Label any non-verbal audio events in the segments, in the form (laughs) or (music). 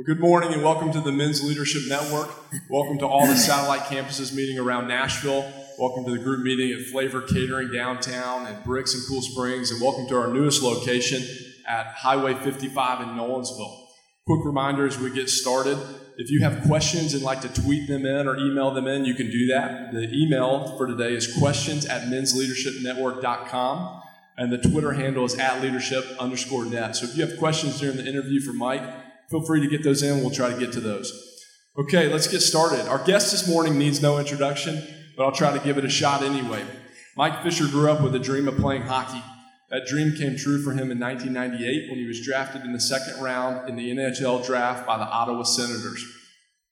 Well, good morning and welcome to the Men's Leadership Network. Welcome to all the satellite campuses meeting around Nashville. Welcome to the group meeting at Flavor Catering downtown and Bricks and Cool Springs. And welcome to our newest location at Highway 55 in Nolensville. Quick reminder as we get started if you have questions and like to tweet them in or email them in, you can do that. The email for today is questions at mensleadershipnetwork.com. And the Twitter handle is at leadership underscore net. So if you have questions during the interview for Mike, feel free to get those in. We'll try to get to those. Okay, let's get started. Our guest this morning needs no introduction, but I'll try to give it a shot anyway. Mike Fisher grew up with a dream of playing hockey. That dream came true for him in 1998 when he was drafted in the second round in the NHL draft by the Ottawa Senators.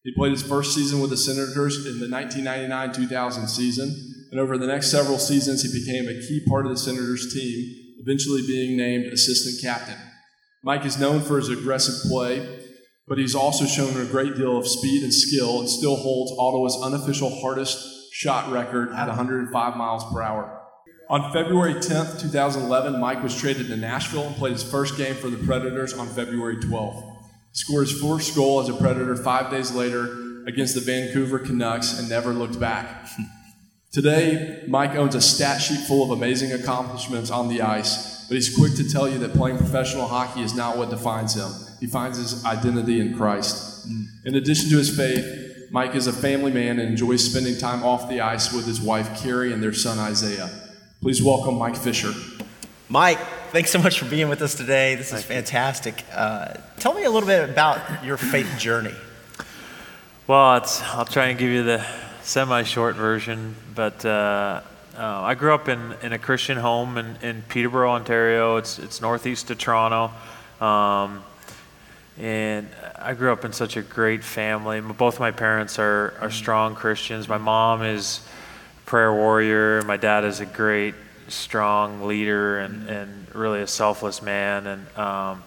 He played his first season with the Senators in the 1999 2000 season, and over the next several seasons, he became a key part of the Senators team, eventually being named assistant captain. Mike is known for his aggressive play, but he's also shown a great deal of speed and skill and still holds Ottawa's unofficial hardest shot record at 105 miles per hour. On February 10th, 2011, Mike was traded to Nashville and played his first game for the Predators on February 12th. He scored his first goal as a Predator five days later against the Vancouver Canucks and never looked back. (laughs) Today, Mike owns a stat sheet full of amazing accomplishments on the ice, but he's quick to tell you that playing professional hockey is not what defines him. He finds his identity in Christ. In addition to his faith, Mike is a family man and enjoys spending time off the ice with his wife Carrie and their son Isaiah. Please welcome Mike Fisher. Mike, thanks so much for being with us today. This is fantastic. Uh, tell me a little bit about your faith journey. Well, I'll try and give you the semi short version, but uh, uh, I grew up in, in a Christian home in, in Peterborough, Ontario. It's, it's northeast of Toronto. Um, and I grew up in such a great family. Both my parents are, are strong Christians. My mom is a prayer warrior. My dad is a great, strong leader and, and really a selfless man. And um,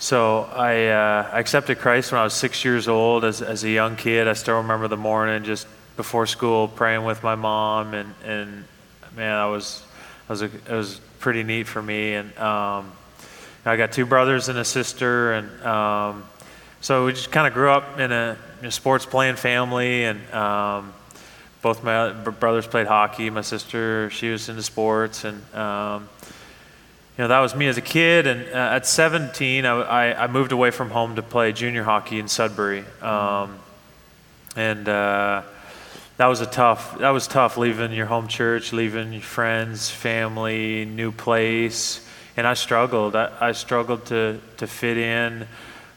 so I, uh, I accepted Christ when I was six years old as, as a young kid. I still remember the morning just before school praying with my mom. And, and man, I was, I was a, it was pretty neat for me. And um, I got two brothers and a sister. And um, so we just kind of grew up in a, a sports playing family. And um, both my brothers played hockey. My sister, she was into sports, and um, you know that was me as a kid. And uh, at 17, I, I, I, moved away from home to play junior hockey in Sudbury, um, and uh, that was a tough. That was tough leaving your home church, leaving your friends, family, new place, and I struggled. I, I struggled to to fit in.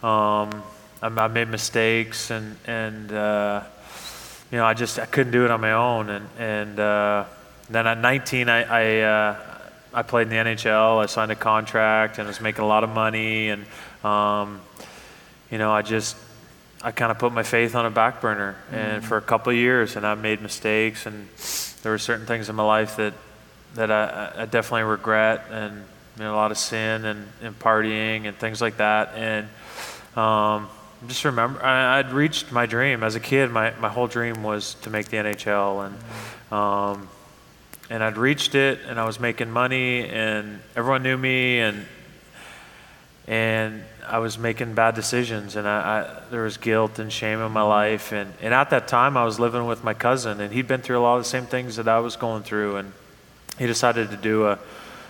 Um, I, I, made mistakes, and and uh, you know, I just I couldn't do it on my own. And and uh, then at 19, I I, uh, I, played in the NHL. I signed a contract and was making a lot of money. And um, you know, I just I kind of put my faith on a back burner. Mm-hmm. And for a couple of years, and I made mistakes. And there were certain things in my life that that I, I definitely regret. And you know, a lot of sin and, and partying and things like that. And um, just remember, I, would reached my dream as a kid. My, my whole dream was to make the NHL, and um, and I'd reached it, and I was making money, and everyone knew me, and and I was making bad decisions, and I, I, there was guilt and shame in my life, and and at that time I was living with my cousin, and he'd been through a lot of the same things that I was going through, and he decided to do a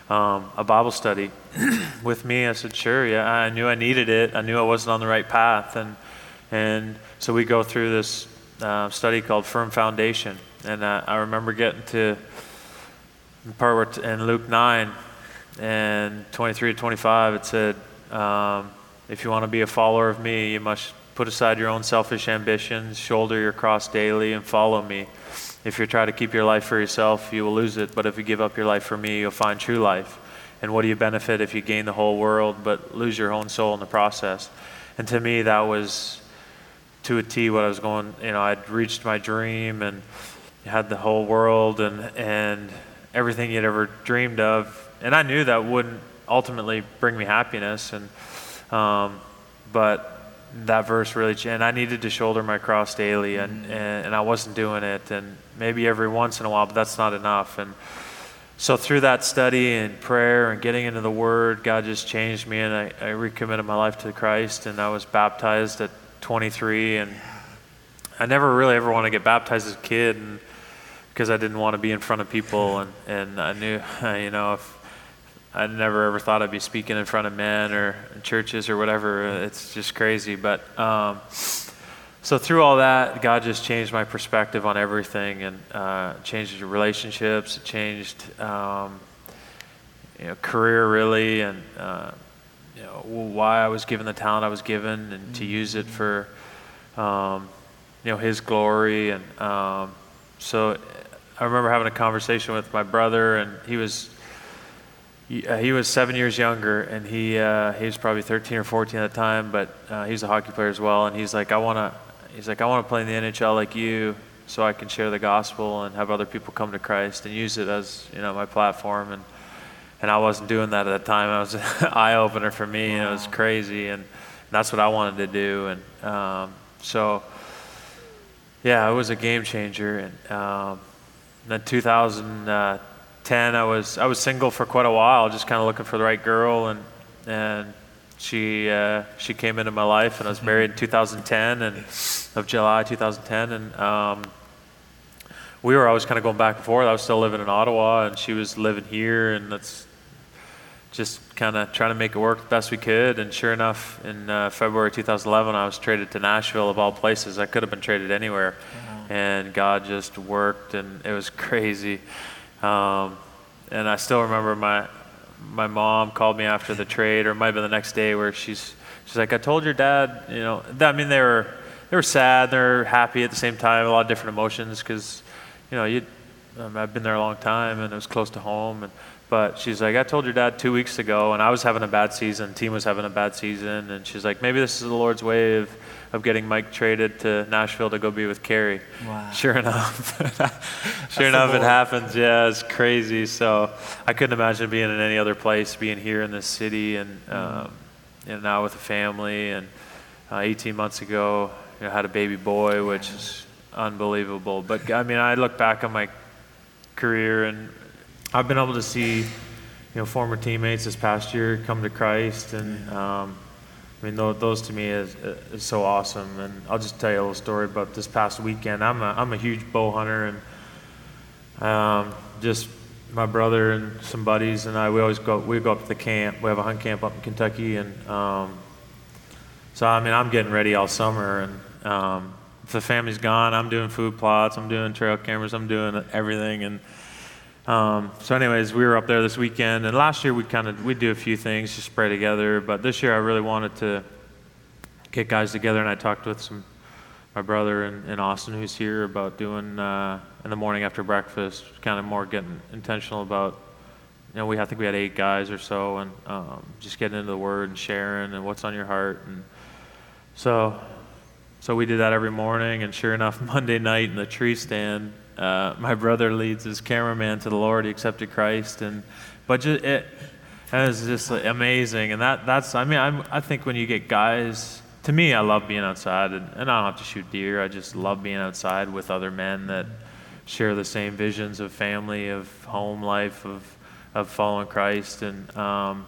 um, a Bible study (clears throat) with me. I said, sure, yeah. I knew I needed it. I knew I wasn't on the right path. And, and so we go through this uh, study called Firm Foundation. And uh, I remember getting to the part where in Luke 9 and 23 to 25, it said, um, if you want to be a follower of me, you must put aside your own selfish ambitions, shoulder your cross daily, and follow me. If you try to keep your life for yourself, you will lose it. But if you give up your life for me, you'll find true life. And what do you benefit if you gain the whole world but lose your own soul in the process? And to me, that was to a T what I was going. You know, I'd reached my dream and had the whole world and and everything you'd ever dreamed of. And I knew that wouldn't ultimately bring me happiness. And um, but that verse really changed. And I needed to shoulder my cross daily, and, mm-hmm. and, and I wasn't doing it. And maybe every once in a while, but that's not enough. And so through that study and prayer and getting into the Word, God just changed me, and I, I recommitted my life to Christ, and I was baptized at 23, and I never really ever wanted to get baptized as a kid, and because I didn't want to be in front of people, and, and I knew, (laughs) you know, if I never ever thought I'd be speaking in front of men or churches or whatever. It's just crazy, but um, so through all that, God just changed my perspective on everything and uh, changed relationships, changed um, you know, career really, and uh, you know, why I was given the talent I was given, and to use it for um, you know His glory. And um, so I remember having a conversation with my brother, and he was he, uh, he was seven years younger, and he uh, he was probably 13 or 14 at the time, but uh, he's a hockey player as well. And he's like, I want to he's like, I want to play in the NHL like you so I can share the gospel and have other people come to Christ and use it as, you know, my platform. And, and I wasn't doing that at the time. It was an (laughs) eye opener for me wow. and it was crazy. And, and, that's what I wanted to do. And um, so, yeah, it was a game changer. And um, then 2010, I was, I was single for quite a while, just kind of looking for the right girl. And, and she uh, she came into my life, and I was mm-hmm. married in 2010, and of July 2010, and um, we were always kind of going back and forth. I was still living in Ottawa, and she was living here, and that's just kind of trying to make it work the best we could. And sure enough, in uh, February 2011, I was traded to Nashville, of all places. I could have been traded anywhere, and God just worked, and it was (laughs) crazy. Um, and I still remember my my mom called me after the trade, or it might have been the next day, where she's she's like, "I told your dad." You know, I mean, they were they were sad, they're happy at the same time, a lot of different emotions because, you know, you um, I've been there a long time and it was close to home, and but she's like, "I told your dad two weeks ago, and I was having a bad season, team was having a bad season, and she's like, maybe this is the Lord's way of." Of getting Mike traded to Nashville to go be with Carrie. Wow. Sure enough, (laughs) sure enough, it happens. Yeah, it's crazy. So I couldn't imagine being in any other place, being here in this city, and mm-hmm. um, and now with a family. And uh, 18 months ago, you know, had a baby boy, which is unbelievable. But I mean, I look back on my career, and I've been able to see, you know, former teammates this past year come to Christ, and um, I mean, those to me is, is so awesome. And I'll just tell you a little story about this past weekend. I'm a, I'm a huge bow hunter, and um, just my brother and some buddies and I, we always go, we go up to the camp. We have a hunt camp up in Kentucky, and um, so I mean, I'm getting ready all summer, and um, if the family's gone, I'm doing food plots, I'm doing trail cameras, I'm doing everything, and um, so, anyways, we were up there this weekend, and last year we kind of we do a few things, just pray together. But this year I really wanted to get guys together, and I talked with some my brother in, in Austin who's here about doing uh, in the morning after breakfast, kind of more getting intentional about. You know, we I think we had eight guys or so, and um, just getting into the Word and sharing and what's on your heart, and so so we did that every morning. And sure enough, (laughs) Monday night in the tree stand, uh, my brother leads his cameraman to the Lord. He accepted Christ, and but just, it, it was just amazing. And that that's I mean I'm, I think when you get guys, to me I love being outside, and, and I don't have to shoot deer. I just love being outside with other men that share the same visions of family, of home life, of of following Christ, and um,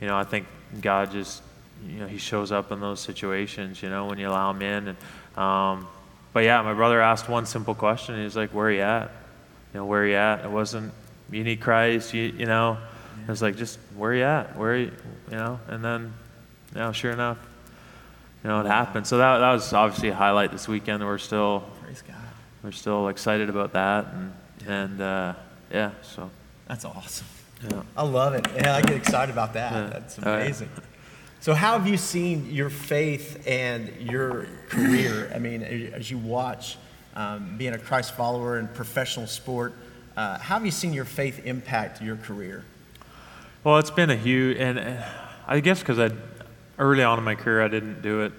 you know I think God just you know He shows up in those situations. You know when you allow Him in and. Um, but yeah, my brother asked one simple question. He was like, "Where are you at? You know, where are you at?" It wasn't, "You need Christ," you, you know. Yeah. It was like, "Just where are you at? Where are you?" You know. And then, you know, sure enough, you know, it happened. So that that was obviously a highlight this weekend. We're still, we're still excited about that, and and uh, yeah, so that's awesome. Yeah. I love it. Yeah, I get excited about that. Yeah. That's amazing. So, how have you seen your faith and your career? I mean, as you watch um, being a Christ follower in professional sport, uh, how have you seen your faith impact your career? Well, it's been a huge, and I guess because I early on in my career I didn't do it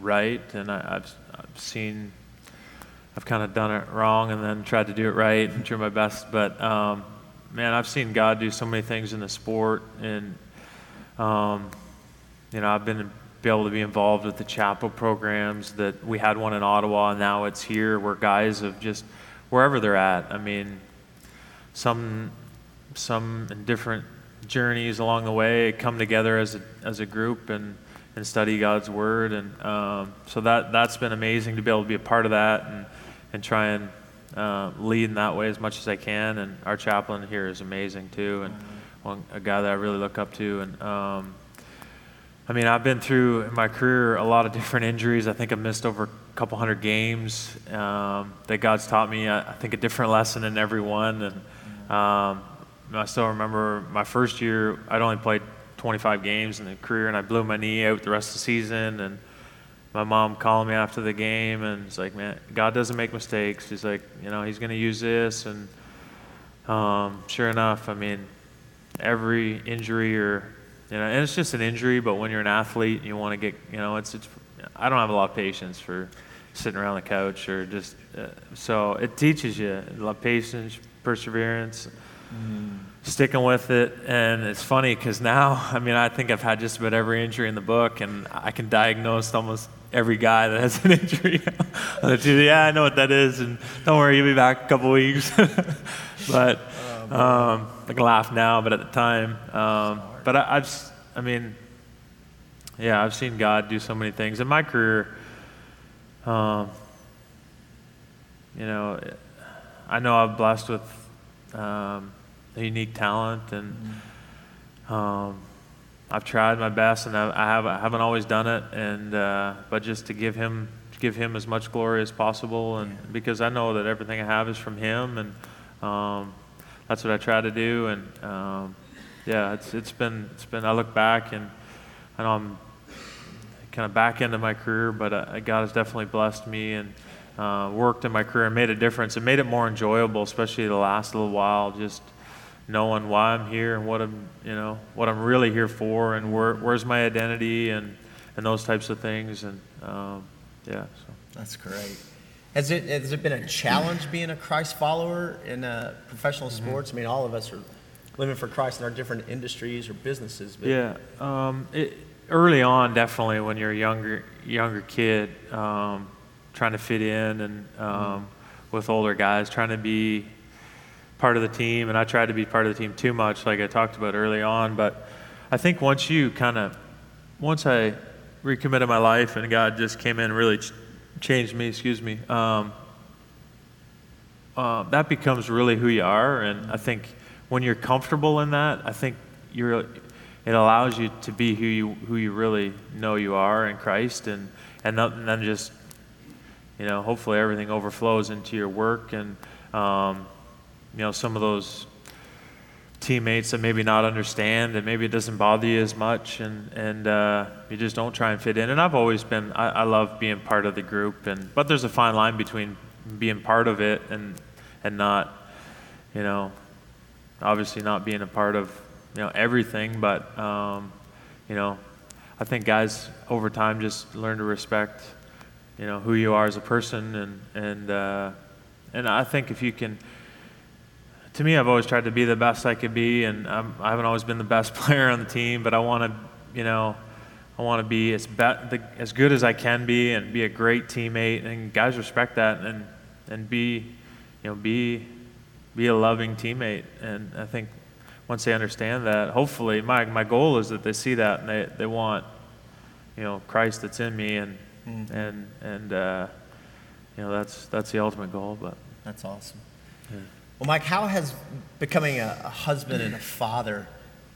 right, and I, have I've seen I've kind of done it wrong, and then tried to do it right and try my best. But um, man, I've seen God do so many things in the sport, and um, you know, I've been be able to be involved with the chapel programs that we had one in Ottawa and now it's here where guys have just wherever they're at. I mean, some some in different journeys along the way come together as a, as a group and, and study God's Word. And um, so that, that's been amazing to be able to be a part of that and, and try and uh, lead in that way as much as I can. And our chaplain here is amazing too, and one, a guy that I really look up to. And um, I mean, I've been through in my career a lot of different injuries. I think I've missed over a couple hundred games um, that God's taught me. I, I, think a different lesson in every one. And um, I still remember my first year, I'd only played 25 games in the career, and I blew my knee out the rest of the season. And my mom called me after the game, and it's like, man, God doesn't make mistakes. He's like, you know, He's going to use this. And um, sure enough, I mean, every injury or, you know, and it's just an injury, but when you're an athlete, you want to get, you know, it's, it's, I don't have a lot of patience for sitting around the couch or just, uh, so it teaches you a lot of patience, perseverance mm. sticking with it. And it's funny because now, (laughs) I mean, I think I've had just about every injury in the book, and I can diagnose almost every guy that has (laughs) an injury. yeah, I know what that is, and don't worry, you'll be back a couple weeks. (laughs) but oh, um, I can laugh now, but at the time, um, but I, I've, I mean, yeah, I've seen God do so many things in my career. Um, you know, I know I'm blessed with um, a unique talent, and um, I've tried my best, and I, I, have I haven't always done it, and uh, but just to give him give him as much glory as possible, and because I know that everything I have is from him, and um, that's what I try to do, and um, yeah, it's it's been it's been I look back and I know I'm kind of back into my career, but uh, God has definitely blessed me and uh, worked in my career and made a difference. It made it more enjoyable, especially the last little while, just knowing why I'm here and what I'm, you know, what I'm really here for, and where, where's my identity, and and those types of things, and um, yeah. So. That's great. Has it has it been a challenge being a Christ follower in uh, professional mm-hmm. sports? I mean, all of us are living for Christ in our different industries or businesses. But. Yeah. Um, it, early on, definitely when you're a younger younger kid. Um, trying to fit in and um, with older guys, trying to be part of the team. And I tried to be part of the team too much, like I talked about early on. But I think once you kind of, once I recommitted my life and God just came in and really ch- changed me, excuse me, um, uh, that becomes really who you are. And I think when you're comfortable in that, I think you're, it allows you to be who you, who you really know you are in Christ and, and, and then just you know, hopefully everything overflows into your work and, um, you know, some of those teammates that maybe not understand and maybe it doesn't bother you as much and, and uh, you just don't try and fit in. And I've always been, I, I love being part of the group and, but there's a fine line between being part of it and, and not, you know, obviously not being a part of, you know, everything, but, um, you know, I think guys over time just learn to respect you know who you are as a person, and and uh, and I think if you can. To me, I've always tried to be the best I could be, and I'm, I have not always been the best (laughs) player on the team, but I want to, you know, I want to be as be, the, as good as I can be, and be a great teammate, and guys respect that, and and be, you know, be be a loving teammate, and I think once they understand that, hopefully, my my goal is that they see that and they they want, you know, Christ that's in me, and mm-hmm. and and uh, you know that's that's the ultimate goal. But that's awesome. Yeah. Well, Mike, how has becoming a, a husband and a father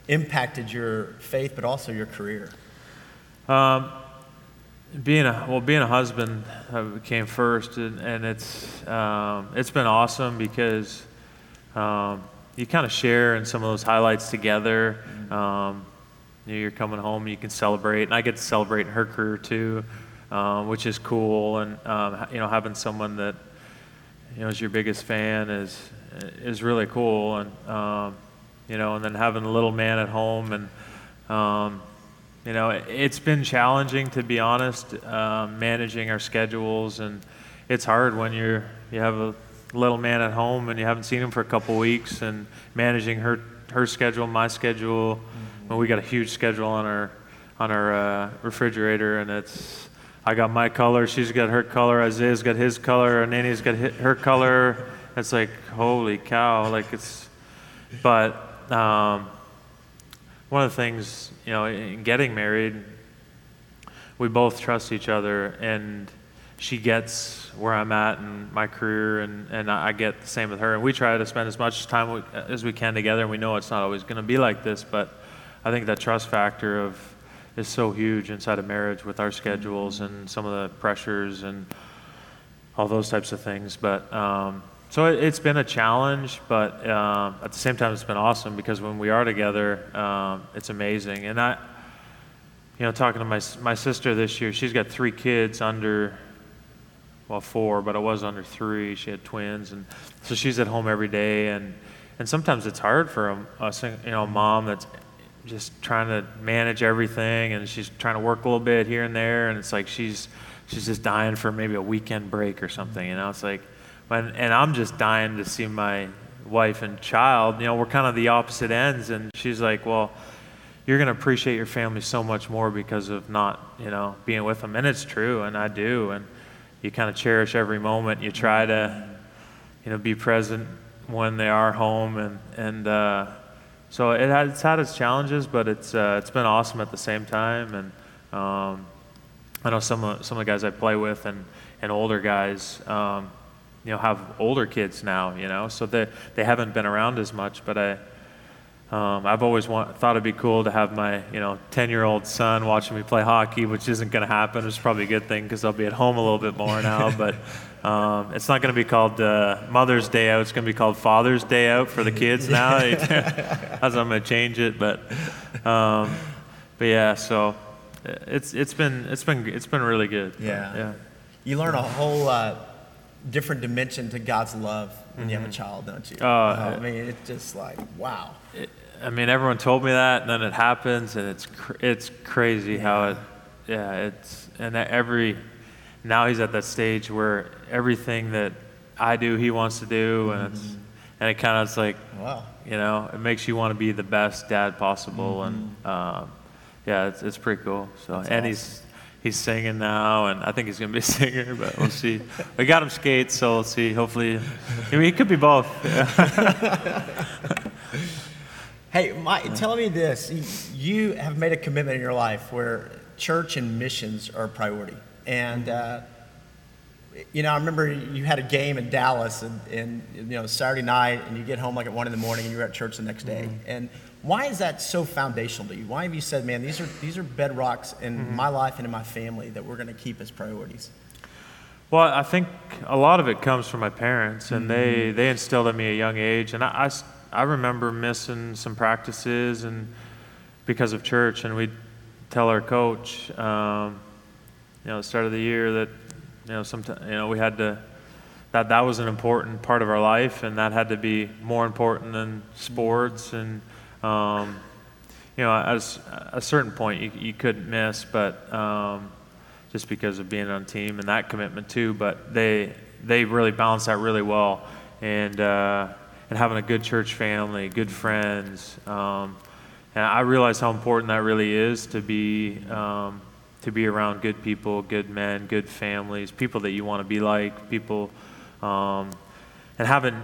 impacted your faith, but also your career? Um, being a well, being a husband uh, came first, and, and it's um, it's been awesome because um, you kind of share in some of those highlights together. Mm-hmm. Um, you know, you're coming home, you can celebrate, and I get to celebrate her career too um, which is cool. And um, you know, having someone that you know is your biggest fan is is really cool. And um, you know, and then having a little man at home, and um, you know, it, has been challenging to be honest, um, managing our schedules, and it's hard when you're you have a little man at home and you haven't seen him for a couple weeks, and managing her her schedule, my schedule. Mm-hmm. Well, we got a huge schedule on our on our uh, refrigerator, and it's I got my color, she's got her color, Isaiah's got his color, Anani's got her color, It's like, holy cow. Like it's, but um, one of the things, you know, in getting married, we both trust each other and she gets where I'm at in my career, and, and I get the same with her. And we try to spend as much time as we can together, and we know it's not always going to be like this, but I think that trust factor of is so huge inside of marriage with our schedules and some of the pressures and all those types of things. But um, so it, has been a challenge, but uh, at the same time, it's been awesome because when we are together, um, it's amazing. And I, you know, talking to my my sister this year, she's got three kids under well, four, but I was under three. She had twins, and so she's at home every day, and and sometimes it's hard for a, you know mom that's just trying to manage everything, and she's trying to work a little bit here and there, and it's like she's she's just dying for maybe a weekend break or something, you know. It's like, when, and I'm just dying to see my wife and child. You know, we're kind of the opposite ends, and she's like, well you're going to appreciate your family so much more because of not, you know, being with them. And it's true, and I do. And you kind of cherish every moment. You try to, you know, be present when they are home, and and uh, so it it's had its challenges, but it's uh, it's been awesome at the same time. And um, I know some of some of the guys I play with and and older guys. Um, you know, have older kids now, you know, so they they haven't been around as much. But I, um, I've always want, thought it'd be cool to have my, you know, 10-year-old son watching me play hockey, which isn't going to happen. It's probably a good thing because I'll be at home a little bit more now. (laughs) but um, it's not going to be called uh, Mother's Day Out. It's going to be called Father's Day Out for the kids now. (laughs) As I'm going to change it, but um, but yeah. So it's it's been it's been it's been really good. Yeah. Yeah. You learn a whole uh, different dimension to God's love when mm-hmm. you have a mm-hmm. child, don't you? Uh, I mean, it's just like wow. It, I mean, everyone told me that, and then it happens, and it's cr- it's crazy yeah. how it, yeah, it's and every now he's at that stage where everything that I do, he wants to do, and it's mm-hmm. and it kind of it's like wow, you know, it makes you want to be the best dad possible, mm-hmm. and um, yeah, it's it's pretty cool. So That's and awesome. he's he's singing now, and I think he's gonna be a (laughs) singer, but we'll see. we got him skates, so we'll see. Hopefully, I mean, he could be both. (laughs) Hey, Mike, tell me this. You have made a commitment in your life where church and missions are a priority. And, uh, you know, I remember you had a game in Dallas and, and, you know, Saturday night and you get home like at one in the morning and you're at church the next day. Mm-hmm. And why is that so foundational to you? Why have you said, man, these are, these are bedrocks in mm-hmm. my life and in my family that we're going to keep as priorities? Well, I think a lot of it comes from my parents, and mm-hmm. they, they instilled in me at a young age. And I, I, I remember missing some practices and because of church, and we'd tell our coach, um, you know, the start of the year that, you know, sometimes, you know, we had to, that that was an important part of our life, and that had to be more important than sports. And, um, you know, at a, certain point, you, you couldn't miss, but um, just because of being on team and that commitment too. But they they really balanced that really well, and. Uh, and having a good church family, good friends. Um, and I realize how important that really is to be um, to be around good people, good men, good families, people that you want to be like, people, um, and having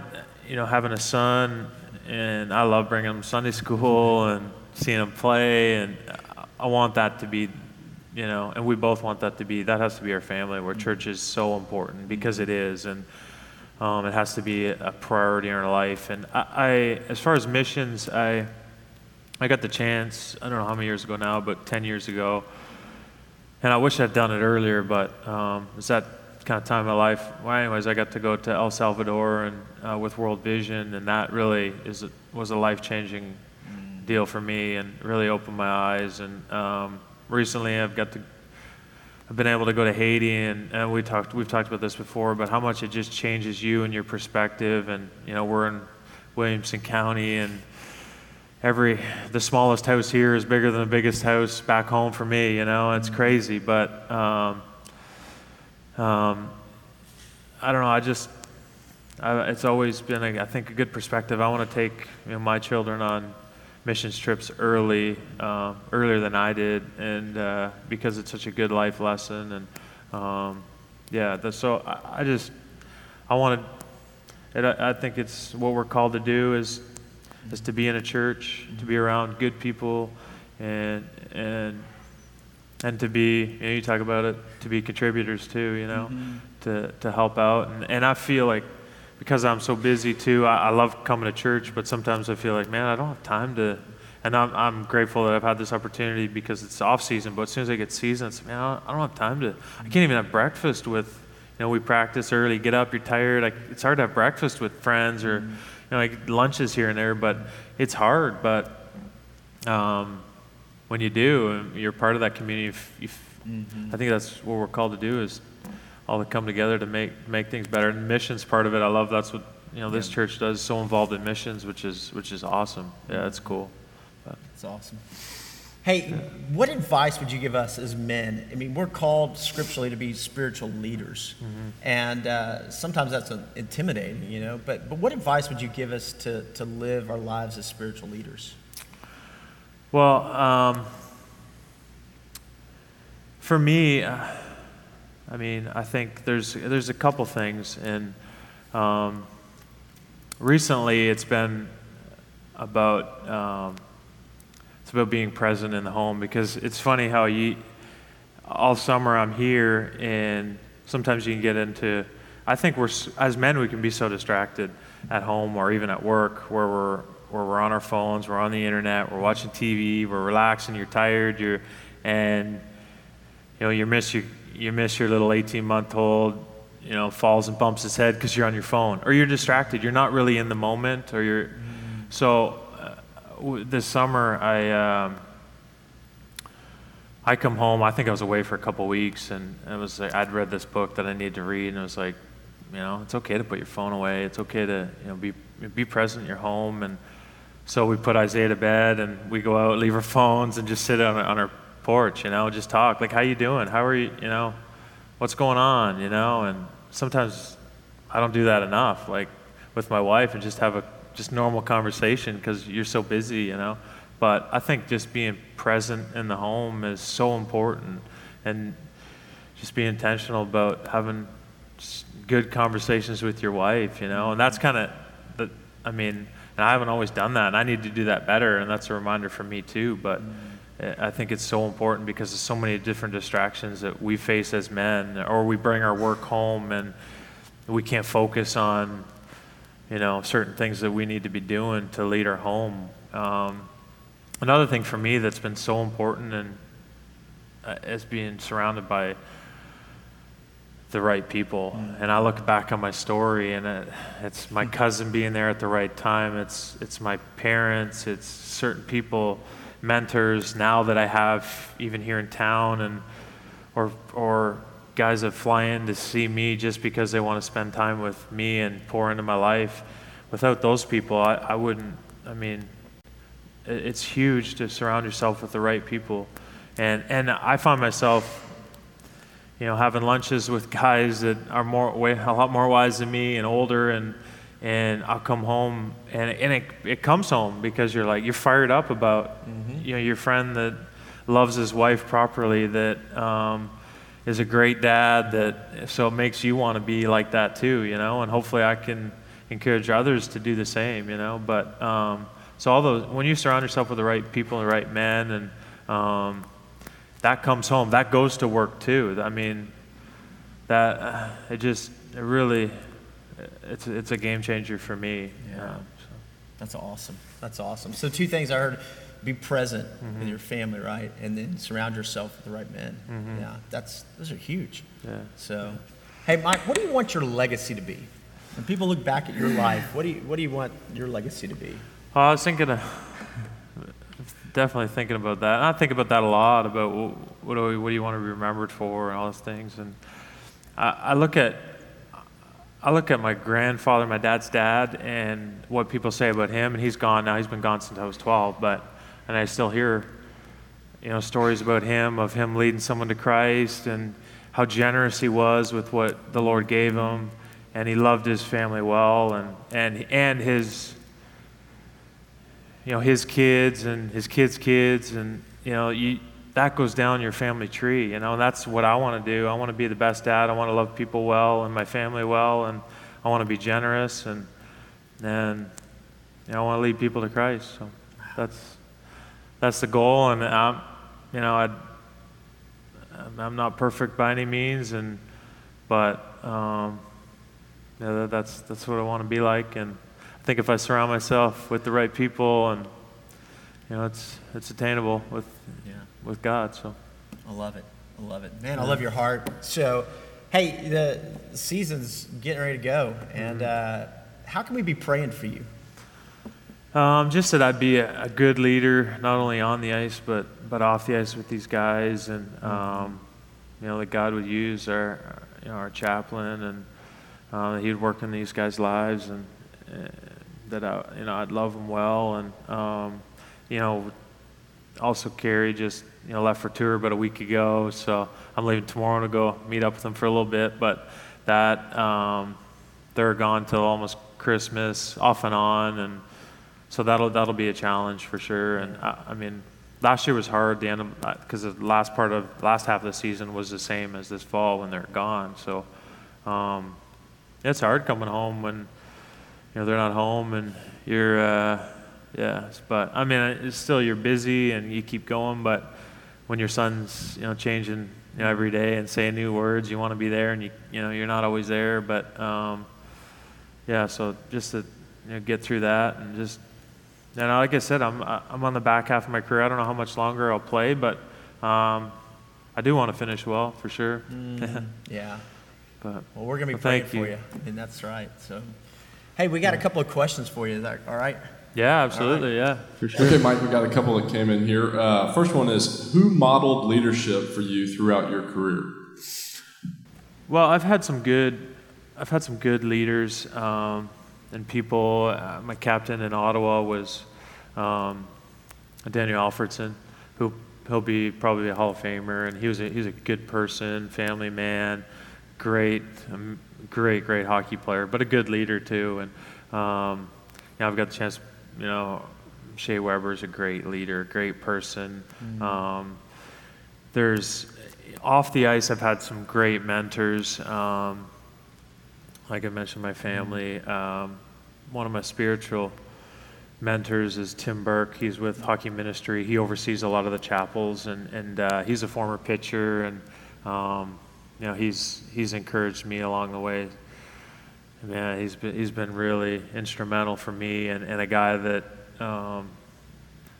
you know having a son, and I love bringing them Sunday school and seeing them play, and I want that to be. You know, and we both want that to be. That has to be our family, where church is so important because it is, and um, it has to be a priority in our life. And I, I, as far as missions, I, I got the chance. I don't know how many years ago now, but 10 years ago. And I wish I'd done it earlier, but um, it's that kind of time of my life. Well, anyways, I got to go to El Salvador and uh, with World Vision, and that really is was a life-changing deal for me, and really opened my eyes. And um, recently, I've got to I've been able to go to Haiti, and, and we talked, we've talked about this before, but how much it just changes you and your perspective. And, you know, we're in Williamson County, and every, the smallest house here is bigger than the biggest house back home for me, you know, it's crazy. But um, um, I don't know, I just, I, it's always been, a, I think, a good perspective. I want to take you know, my children on missions trips early, uh, earlier than I did, and uh, because it's such a good life lesson. And um, yeah, the, so I, I, just I wanted it, I think it's what we're called to do is is to be in a church, to be around good people, and and and to be you, know, you talk about it to be contributors too. You know, mm-hmm. to to help out, and and I feel like because I'm so busy too, I, I love coming to church, but sometimes I feel like man, I don't have time to and I'm, I'm grateful that I've had this opportunity because it's off season. But as soon as I get season, it's man, I don't have time to. I can't even have breakfast with. You know, we practice early. Get up, you're tired. Like, it's hard to have breakfast with friends or, mm-hmm. you know, like lunches here and there. But it's hard. But um, when you do, you're part of that community. mm-hmm. I think that's what we're called to do is all to come together to make make things better. And missions part of it. I love that's what you know this yeah. church does. So involved in missions, which is which is awesome. Yeah, it's cool. That's awesome. Hey, what advice would you give us as men? I mean, we're called scripturally to be spiritual leaders, mm-hmm. and uh, sometimes that's intimidating, you know. But but what advice would you give us to to live our lives as spiritual leaders? Well, um, for me, uh, I mean, I think there's there's a couple things, and um, recently it's been about. Um, it's about being present in the home because it's funny how you all summer I'm here and sometimes you can get into I think we're as men we can be so distracted at home or even at work where we're where we're on our phones, we're on the internet, we're watching TV, we're relaxing, you're tired, you're and you know you miss your you miss your little 18 month old you know falls and bumps his head because you're on your phone or you're distracted you're not really in the moment or you're so this summer, I um, I come home. I think I was away for a couple weeks, and it was I'd read this book that I needed to read, and it was like, you know, it's okay to put your phone away. It's okay to you know be be present in your home, and so we put Isaiah to bed, and we go out, leave our phones, and just sit on on our porch, you know, just talk. Like, how you doing? How are you? You know, what's going on? You know, and sometimes I don't do that enough. Like with my wife, and just have a just normal conversation because you're so busy, you know. But I think just being present in the home is so important, and just be intentional about having good conversations with your wife, you know. And that's kind of the, I mean, and I haven't always done that, and I need to do that better, and that's a reminder for me too. But mm-hmm. I think it's so important because there's so many different distractions that we face as men, or we bring our work home and we can't focus on you know, certain things that we need to be doing to lead our home. Um, another thing for me that's been so important and uh, is being surrounded by the right people. Mm. And I look back on my story, and it, it's my mm. cousin being there at the right time. It's it's my parents. It's certain people, mentors now that I have even here in town, and or or guys that fly in to see me just because they want to spend time with me and pour into my life. Without those people, I, I wouldn't, I mean, it's huge to surround yourself with the right people. And, and I find myself, you know, having lunches with guys that are more, way, a lot more wise than me and older and, and I'll come home and, and it, it comes home because you're like, you're fired up about, mm-hmm. you know, your friend that loves his wife properly, that, um, is a great dad that so it makes you want to be like that too, you know, and hopefully I can encourage others to do the same, you know. But um, so all those when you surround yourself with the right people, and the right men, and um, that comes home. That goes to work too. I mean, that uh, it just it really it's it's a game changer for me. Yeah. Um, so. That's awesome. That's awesome. So two things I heard be present mm-hmm. with your family, right? And then surround yourself with the right men. Mm-hmm. Yeah, that's those are huge. Yeah. So, hey, Mike, what do you want your legacy to be? When people look back at your life, what do you what do you want your legacy to be? Well, I was thinking of definitely thinking about that. And I think about that a lot about what, do we, what do you want to be remembered for and all those things. And I, I look at I look at my grandfather, my dad's dad, and what people say about him, and he's gone now. He's been gone since I was 12, but and I still hear, you know, stories about him, of him leading someone to Christ and how generous he was with what the Lord gave him, and he loved his family well, and and and his, you know, his kids and his kids' kids, and you know, you that goes down your family tree, you know, and that's what I want to do. I want to be the best dad. I want to love people well and my family well, and I want to be generous and and you know, I want to lead people to Christ. So that's that's the goal, and I'm you know I I'm not perfect by any means, and but um, yeah, that's that's what I want to be like, and think if I surround myself with the right people, and you know, it's it's attainable with yeah. with God. So I love it. I love it, man. I love your heart. So, hey, the season's getting ready to go, and mm-hmm. uh, how can we be praying for you? Um, just that I'd be a, a, good leader, not only on the ice but but off the ice with these guys, and um, you know that God would use our you know, our chaplain, and uh, He would work in these guys' lives, and uh, that I you know I'd love them well, and um, you know also Carrie just you know left for tour about a week ago, so I'm leaving tomorrow to go meet up with them for a little bit, but that um, they're gone till almost Christmas, off and on, and so that'll that'll be a challenge for sure. And I, I mean, last year was hard. The end of because the last part of last half of the season was the same as this fall when they're gone. So um, it's hard coming home when you know they're not home and you're uh, yeah. But I mean, it's still you're busy and you keep going. But when your son's you know changing you know every day and saying new words, you want to be there and you you know you're not always there. But um, yeah, so just to you know, get through that and just and like I said, I'm I'm on the back half of my career. I don't know how much longer I'll play, but um, I do want to finish well for sure. Mm, (laughs) yeah. But well, we're gonna be praying for you. you. and that's right. So, hey, we got a couple of questions for you. Is that all right? Yeah, absolutely. Right. Yeah, for sure. Okay, Mike, we got a couple that came in here. Uh, first one is Who modeled leadership for you throughout your career? Well, I've had some good, I've had some good leaders. Um, and people. Uh, my captain in Ottawa was um, Daniel Alfredsson, who he'll be probably a Hall of Famer, and he was a, he was a good person, family man, great, um, great, great hockey player, but a good leader too. And um, you know, I've got the chance, you know, Shea Weber's a great leader, great person. Mm-hmm. Um, there's off the ice, I've had some great mentors. Um, like I mentioned, my family. Um, one of my spiritual mentors is Tim Burke. He's with Hockey Ministry. He oversees a lot of the chapels, and and uh, he's a former pitcher, and um, you know he's he's encouraged me along the way. Man, he's been he's been really instrumental for me, and, and a guy that um,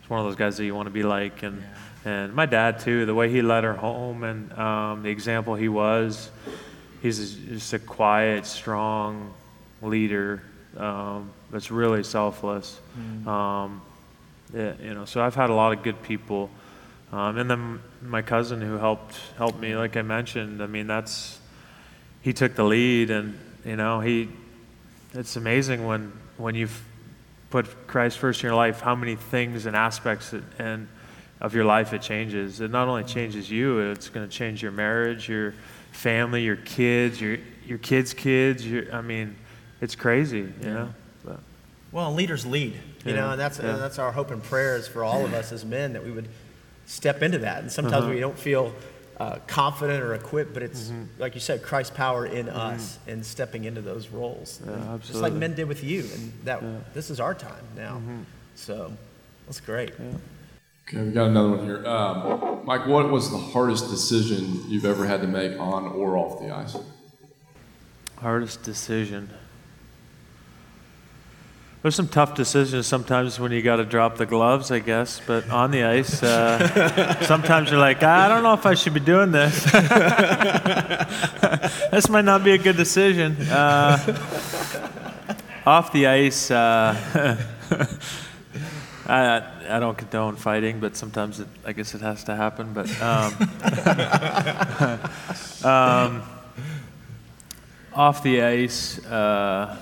is one of those guys that you want to be like, and yeah. and my dad too. The way he led her home, and um, the example he was he's just a quiet, strong leader um, that's really selfless. Mm. Um, yeah, you know, so I've had a lot of good people, um, and then my cousin who helped helped me, like I mentioned. I mean, that's he took the lead, and you know, he. It's amazing when when you've put Christ first in your life, how many things and aspects it, and of your life it changes. It not only changes you, it's going to change your marriage, your family, your kids, your your kids' kids. Your, I mean, it's crazy, you yeah. know. But. Well, leaders lead, you yeah. know, and that's yeah. that's our hope and prayers for all of us as men that we would step into that. And sometimes uh-huh. we don't feel uh, confident or equipped, but it's mm-hmm. like you said, Christ's power in mm-hmm. us and stepping into those roles, just like men did with you. And that this is our time now, mm-hmm. so that's great. Okay, we got another one here. Um, Mike, what was the hardest decision you've ever had to make on or off the ice? Hardest decision. There's some tough decisions sometimes when you got to drop the gloves, I guess. But on the ice, uh, (laughs) sometimes you're like, I don't know if I should be doing this. (laughs) this might not be a good decision. Uh, off the ice, uh, (laughs) I, I don't condone fighting, but sometimes it, I guess it has to happen. But um, um, off the ice uh,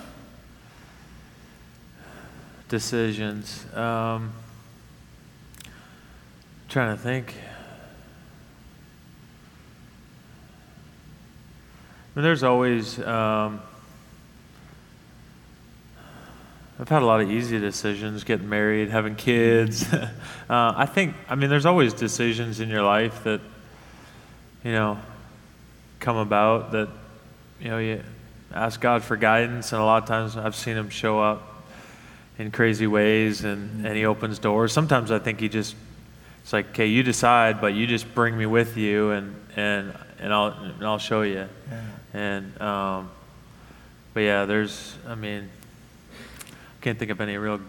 decisions. Um, trying to think. I mean, there's always. Um, I've had a lot of easy decisions, getting married, having kids. (laughs) uh, I think, I mean, there's always decisions in your life that, you know, come about that, you know, you, ask God for guidance, and a lot of times I've seen Him show up in crazy ways, and, and He opens doors. Sometimes I think He just it's like, okay, you decide, but you just bring me with you, and and and I'll and I'll show you. Yeah. And um, but yeah, there's I mean, I can't think of any real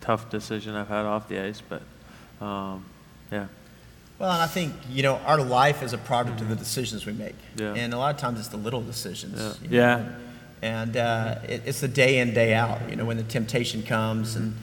tough decision I've had off the ice, but um, yeah. Well, and I think you know our life is a product mm-hmm. of the mm-hmm. decisions we make, yeah. and a lot of times it's the little decisions. Yeah. You know? yeah. And, uh, it, it's the day in day out. You know when the temptation comes mm-hmm. and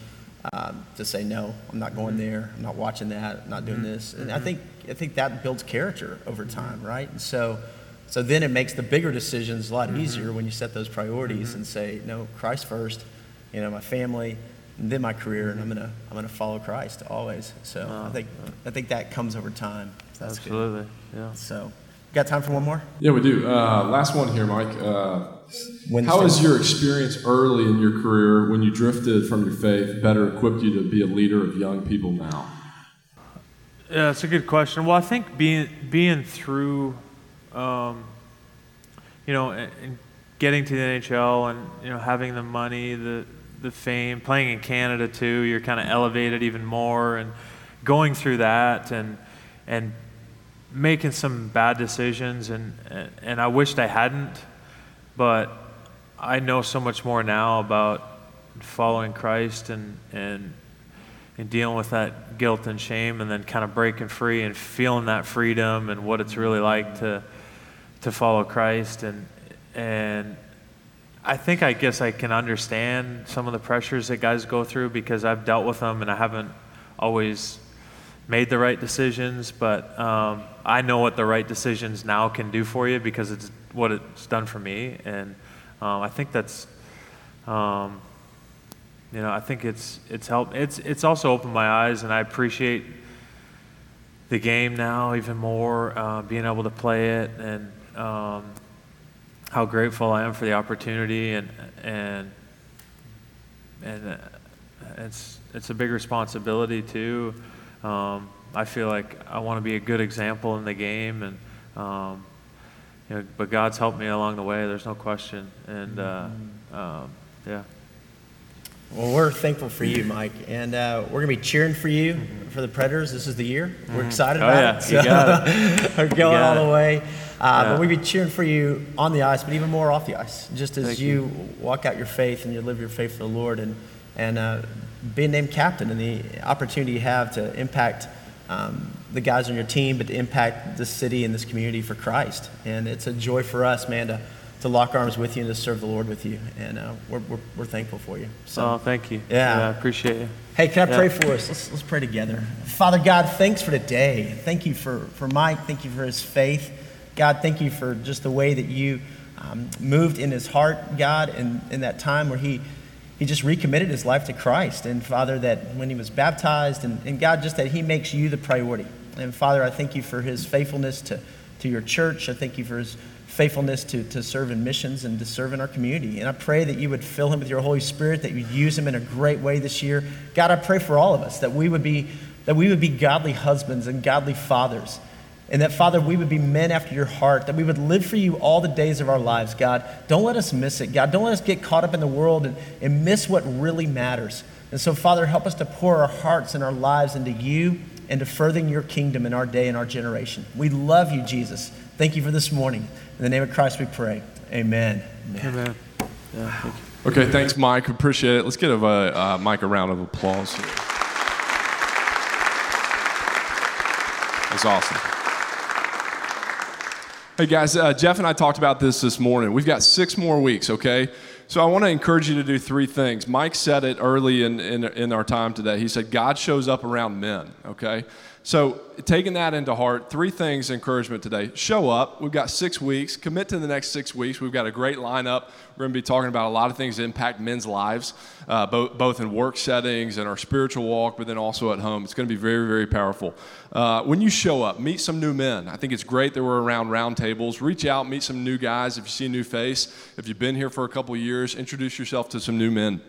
um, to say no, I'm not going mm-hmm. there. I'm not watching that. I'm not doing mm-hmm. this. And I mm-hmm. think I think that builds character over time, right? And so. So then it makes the bigger decisions a lot easier when you set those priorities and say, no, Christ first, you know, my family, and then my career, and I'm gonna I'm gonna follow Christ always. So I think I think that comes over time. That's Absolutely, good. yeah. So, got time for one more? Yeah, we do. Uh, last one here, Mike. Uh, how has your experience early in your career, when you drifted from your faith, better equipped you to be a leader of young people now? Yeah, that's a good question. Well, I think being being through, um, you know, and getting to the NHL and you know having the money, the the fame, playing in Canada too, you're kind of elevated even more, and going through that and and making some bad decisions, and and I wished I hadn't, but I know so much more now about following Christ and and and dealing with that guilt and shame, and then kind of breaking free and feeling that freedom and what it's really like to to follow Christ. And and I think I guess I can understand some of the pressures that guys go through because I've dealt with them and I haven't always made the right decisions, but um, I know what the right decisions now can do for you because it's what it's done for me, and um, I think that's, um, you know, I think it's it's helped. It's it's also opened my eyes, and I appreciate the game now even more, uh, being able to play it and um, how grateful I am for the opportunity and and and uh, it's it's a big responsibility too. Um, I feel like I want to be a good example in the game, and um, you know, but God's helped me along the way. There's no question, and uh, um, yeah. Well, we're thankful for you, Mike, and uh, we're gonna be cheering for you for the Predators. This is the year. We're mm-hmm. excited oh, about yeah. it. So it. (laughs) we're going all the way. Uh, yeah. But we be cheering for you on the ice, but even more off the ice, just as you, you, walk out your faith and you live your faith for the Lord and, and uh, being named captain and the opportunity you have to impact um, the guys on your team, but to impact this city and this community for Christ. And it's a joy for us, man, to, to lock arms with you and to serve the Lord with you. And uh, we're, we're, we're, thankful for you. So, oh, thank you. Yeah. yeah I appreciate it. Hey, can I yeah. pray for us? Let's, let's pray together. Father God, thanks for today. Thank you for, for Mike. Thank you for his faith. God, thank you for just the way that you um, moved in his heart, God, in, in that time where he, he just recommitted his life to Christ. And Father, that when he was baptized, and, and God, just that he makes you the priority. And Father, I thank you for his faithfulness to, to your church. I thank you for his faithfulness to, to serve in missions and to serve in our community. And I pray that you would fill him with your Holy Spirit, that you'd use him in a great way this year. God, I pray for all of us that we would be, that we would be godly husbands and godly fathers and that, Father, we would be men after your heart, that we would live for you all the days of our lives, God. Don't let us miss it, God. Don't let us get caught up in the world and, and miss what really matters. And so, Father, help us to pour our hearts and our lives into you and to furthering your kingdom in our day and our generation. We love you, Jesus. Thank you for this morning. In the name of Christ we pray. Amen. Amen. Amen. Yeah, thank okay, thanks, Mike. Appreciate it. Let's give uh, uh, Mike a round of applause. here. That's awesome. Hey guys, uh, Jeff and I talked about this this morning. We've got six more weeks, okay? So I want to encourage you to do three things. Mike said it early in, in, in our time today. He said, God shows up around men, okay? So, taking that into heart, three things encouragement today. Show up. We've got six weeks. Commit to the next six weeks. We've got a great lineup. We're going to be talking about a lot of things that impact men's lives, uh, both, both in work settings and our spiritual walk, but then also at home. It's going to be very, very powerful. Uh, when you show up, meet some new men. I think it's great that we're around round tables. Reach out, meet some new guys. If you see a new face, if you've been here for a couple years, introduce yourself to some new men.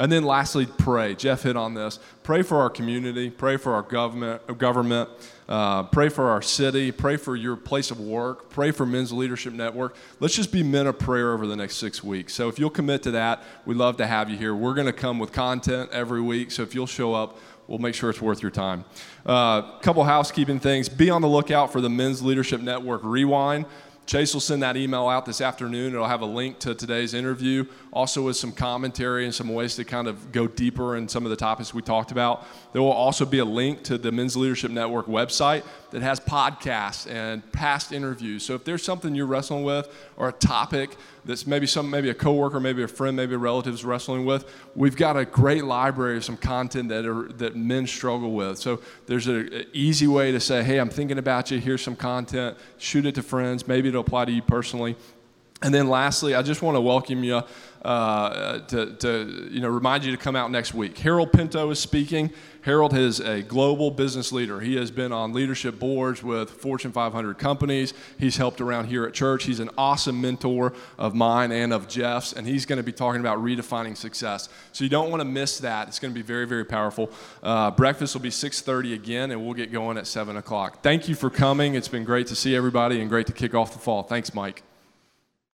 And then lastly, pray. Jeff hit on this. Pray for our community, pray for our government, government uh, pray for our city, pray for your place of work, pray for Men's Leadership Network. Let's just be men of prayer over the next six weeks. So if you'll commit to that, we'd love to have you here. We're going to come with content every week. So if you'll show up, we'll make sure it's worth your time. A uh, couple housekeeping things. Be on the lookout for the Men's Leadership Network Rewind. Chase will send that email out this afternoon. It'll have a link to today's interview, also with some commentary and some ways to kind of go deeper in some of the topics we talked about. There will also be a link to the Men's Leadership Network website that has podcasts and past interviews. So if there's something you're wrestling with or a topic that's maybe some maybe a coworker, maybe a friend, maybe a relative is wrestling with, we've got a great library of some content that are that men struggle with. So there's an easy way to say, hey, I'm thinking about you. Here's some content. Shoot it to friends. Maybe it'll apply to you personally. And then lastly, I just want to welcome you uh, to, to, you know, remind you to come out next week. Harold Pinto is speaking. Harold is a global business leader. He has been on leadership boards with Fortune 500 companies. He's helped around here at church. He's an awesome mentor of mine and of Jeff's, and he's going to be talking about redefining success. So you don't want to miss that. It's going to be very, very powerful. Uh, breakfast will be 6:30 again, and we'll get going at 7 o'clock. Thank you for coming. It's been great to see everybody and great to kick off the fall. Thanks, Mike.